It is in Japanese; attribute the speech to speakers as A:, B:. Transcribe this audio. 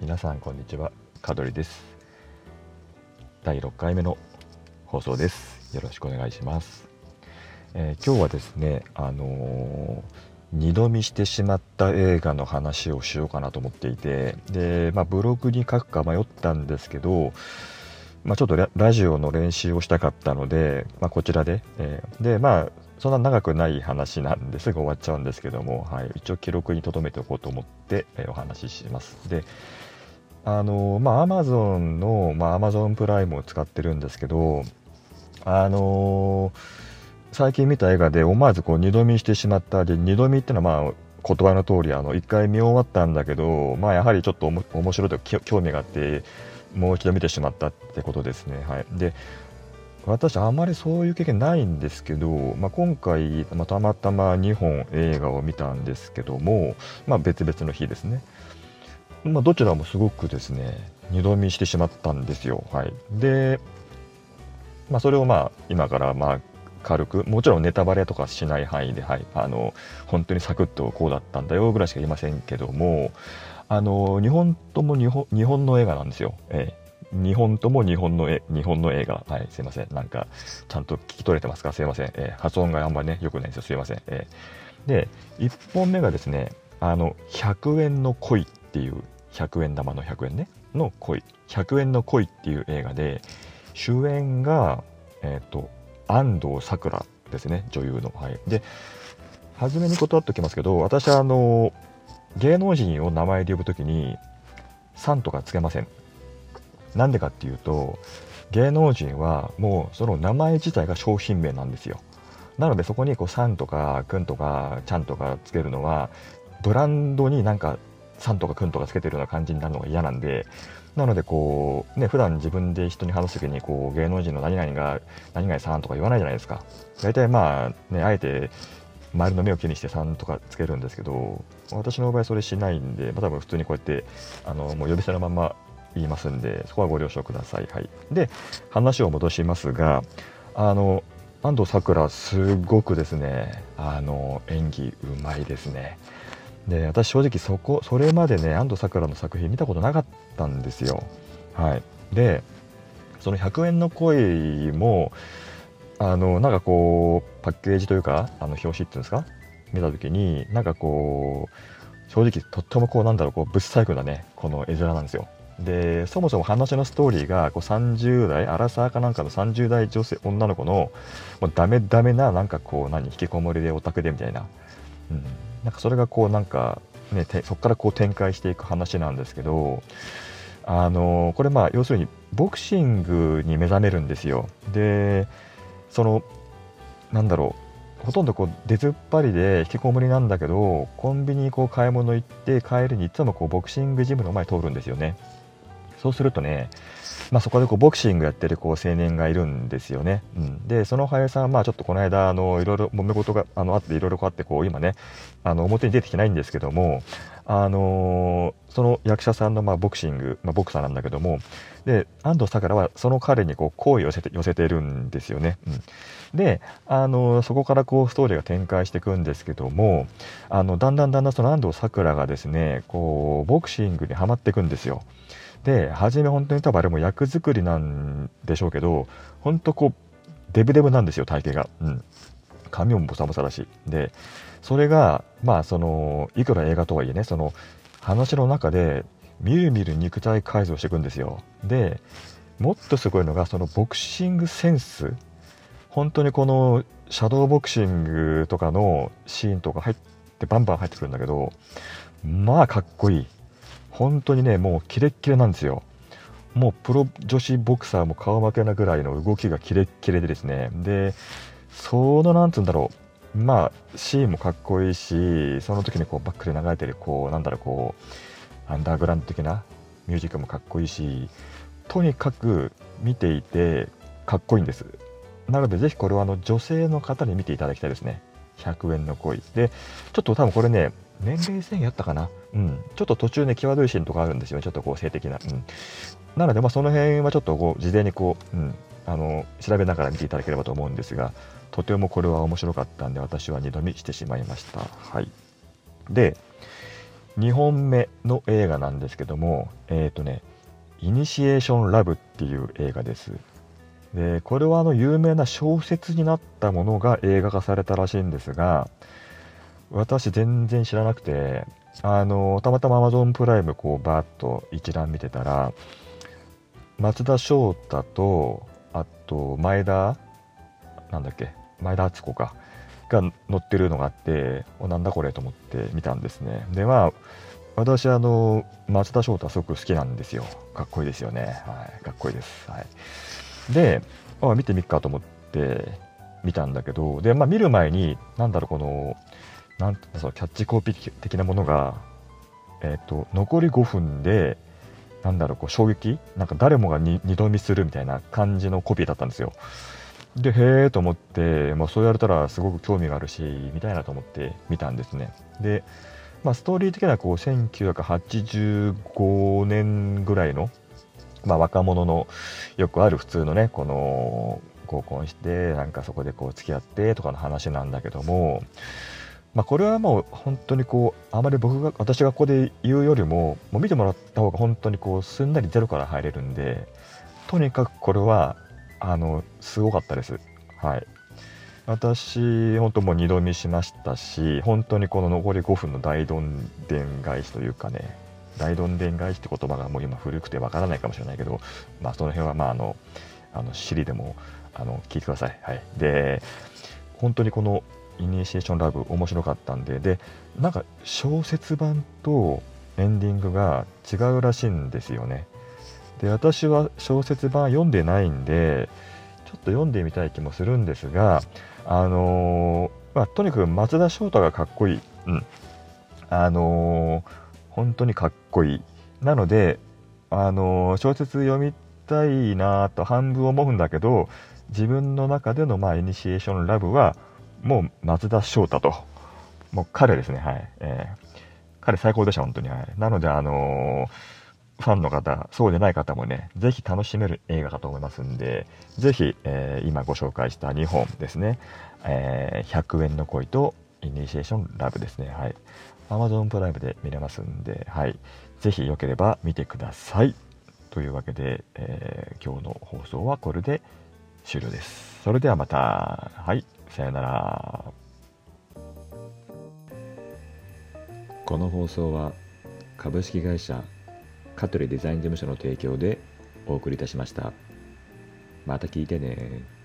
A: 皆さんこんにちは。香取です。第6回目の放送です。よろしくお願いします、えー、今日はですねあのー、二度見してしまった映画の話をしようかなと思っていてで、まあ、ブログに書くか迷ったんですけどまあ、ちょっとラジオの練習をしたかったので、まあ、こちらで、えー、でまあそんな長くない話なんですぐ終わっちゃうんですけども、はい、一応記録に留めておこうと思って、え、お話しします。であのまあアマゾンの、まあ、アマゾンプライムを使ってるんですけどあの最近見た映画で思わずこう二度見してしまった。で二度見っていうのはまあ言葉の通りあの1回見終わったんだけど、まあ、やはりちょっと面白いと興味があってもう一度見てしまったってことですね。はい、で私あまりそういう経験ないんですけど、まあ、今回、ま、たまたま2本映画を見たんですけども、まあ、別々の日ですね、まあ、どちらもすごくですね二度見してしまったんですよ、はい、で、まあ、それをまあ今からまあ軽くもちろんネタバレとかしない範囲で、はい、あの本当にサクッとこうだったんだよぐらいしか言いませんけどもあの日本とも日本日本の映画なんですよ、ええ。日本とも日本の絵、日本の映画。はい、すいません。なんか、ちゃんと聞き取れてますか？すいません。えー、発音があんまりね、良くないんですよ。すいません。えー、で、1本目がですね、あの、100円の恋っていう、100円玉の100円ね、の恋。100円の恋っていう映画で、主演が、えっ、ー、と、安藤サクラですね、女優の。はい。で、初めに断っておきますけど、私はあの、芸能人を名前で呼ぶときに、さんとかつけません。なんでかっていうと芸能人はもうその名前自体が商品名なんですよ。なのでそこにこう「さん」とか「くん」とか「ちゃん」とかつけるのはブランドになんか「さん」とか「くん」とかつけてるような感じになるのが嫌なんでなのでこうね普段自分で人に話す時にこう芸能人の何々が何々さんとか言わないじゃないですか。大体まあねあえて周りの目を気にして3とかつけるんですけど私の場合それしないんで、まあ、多分普通にこうやってあのもう呼び捨てのまま言いますんでそこはご了承ください。はい、で話を戻しますがあの安藤サクラすごくですねあの演技うまいですね。で私正直そこそれまでね安藤サクラの作品見たことなかったんですよ。はい、でその100円の恋もあのなんかこうパッケージというかあの表紙っていうんですか？見た時になんかこう正直とってもこうなんだろうこうぶっ細工なねこの絵面なんですよでそもそも話のストーリーがこう30代アラサーかなんかの30代女性女の子のもうダメダメななんかこう何引きこもりでオタクでみたいな、うん、なんかそれがこうなんかねそこからこう展開していく話なんですけどあのこれまあ要するにボクシングに目覚めるんですよ。でそのなんだろうほとんどこう出ずっぱりで引きこもりなんだけどコンビニにこう買い物行って帰りにいつもこうボクシングジムの前通るんですよね。そうするとね、まあ、そこでこうボクシングやってるこう青年がいるんですよね、うん、でその俳優さんはまあちょっとこの間あのいろいろ揉め事があのあっていろいろこうあってこう今ねあの表に出てきてないんですけどもあのー、その役者さんのまあボクシング、まあ、ボクサーなんだけどもで安藤サクラはその彼にこう好意を寄せて寄せてるんですよね。うん、で、あのー、そこからこうストーリーが展開していくんですけどもあのだんだんだんだんその安藤サクラがですねこうボクシングにはまっていくんですよ。で初め本当に多分あれも役作りなんでしょうけど本当こうデブデブなんですよ体型が。うん。髪もボサボサだし。でそれがまあそのいくら映画とはいえねその話の中でみるみる肉体改造していくんですよ。でもっとすごいのがそのボクシングセンス。本当にこのシャドーボクシングとかのシーンとか入ってバンバン入ってくるんだけどまあかっこいい。本当にねもうキレッキレなんですよ。もうプロ女子ボクサーも顔負けなぐらいの動きがキレッキレでですね。でそのなんつうんだろう。まあシーンもかっこいいしその時にこうバックで流れてるこうなんだろうこうアンダーグラウンド的なミュージックもかっこいいしとにかく見ていてかっこいいんです。なのでぜひこれはあの女性の方に見ていただきたいですね。100円の恋。でちょっと多分これね年齢制限あったかな？うん。ちょっと途中ね、際どいシーンとかあるんですよね。ちょっとこう、性的な。うん。なので、まあ、その辺はちょっとこう、事前にこう、うん、あの、調べながら見ていただければと思うんですが、とてもこれは面白かったんで、私は二度見してしまいました。はい。で、2本目の映画なんですけどもえっ、ー、とね「イニシエーション・ラブ」っていう映画ですでこれはあの有名な小説になったものが映画化されたらしいんですが私全然知らなくてあのたまたま Amazon プライムこうバーッと一覧見てたら松田翔太とあと前田なんだっけ前田敦子かが載ってるのがあっておなんだこれと思って見たんですね。でまあ私あの松田翔太すごく好きなんですよ。かっこいいですよね。はいかっこいいです、はい、であ見てみっかと思って見たんだけどでまあ見る前になんだろうこのなんそのキャッチコピー的なものがえ、ー、と残り5分でなんだろうこう衝撃？なんか誰もが二度見するみたいな感じのコピーだったんですよ。でへえと思って、まあ、そうやれたらすごく興味があるし見たいなと思って見たんですね。で、まあ、ストーリー的にはこう1985年ぐらいの、まあ、若者のよくある普通のねこの合コンしてなんかそこでこう付き合ってとかの話なんだけどもまあ、これはもう本当にこうあまり僕が私がここで言うよりももう見てもらった方が本当にこうすんなりゼロから入れるんでとにかくこれはあのすごかったです。はい。私、本当もう二度見しましたし、本当にこの残り5分の大どんでん返しというかね、大どんでん返しって言葉がもう今古くてわからないかもしれないけど、まあその辺はまああの、あの、シリでもあの聞いてください。はい。で、本当にこのイニシエーションラブ面白かったんで、で、なんか小説版とエンディングが違うらしいんですよね。で私は小説版読んでないんでちょっと読んでみたい気もするんですがあのー、まあ、とにかく松田翔太がかっこいい、うん、あのー、本当にかっこいい。なので、あのー、小説読みたいなと半分思うんだけど自分の中での、まあ、イニシエーションラブはもう松田翔太ともう彼ですねはい、えー、彼最高でした本当にはいなのであのーファンの方、そうでない方もね、ぜひ楽しめる映画かと思いますんで、ぜひ、えー、今ご紹介した2本ですね、えー、100円の恋とイニシエーションラブですね。はい。Amazon プライムで見れますんで、はい。ぜひよければ見てください。というわけで、えー、今日の放送はこれで終了です。それではまた。はい。さよなら。
B: この放送は株式会社香取デザイン事務所の提供でお送りいたしました。また聞いてね。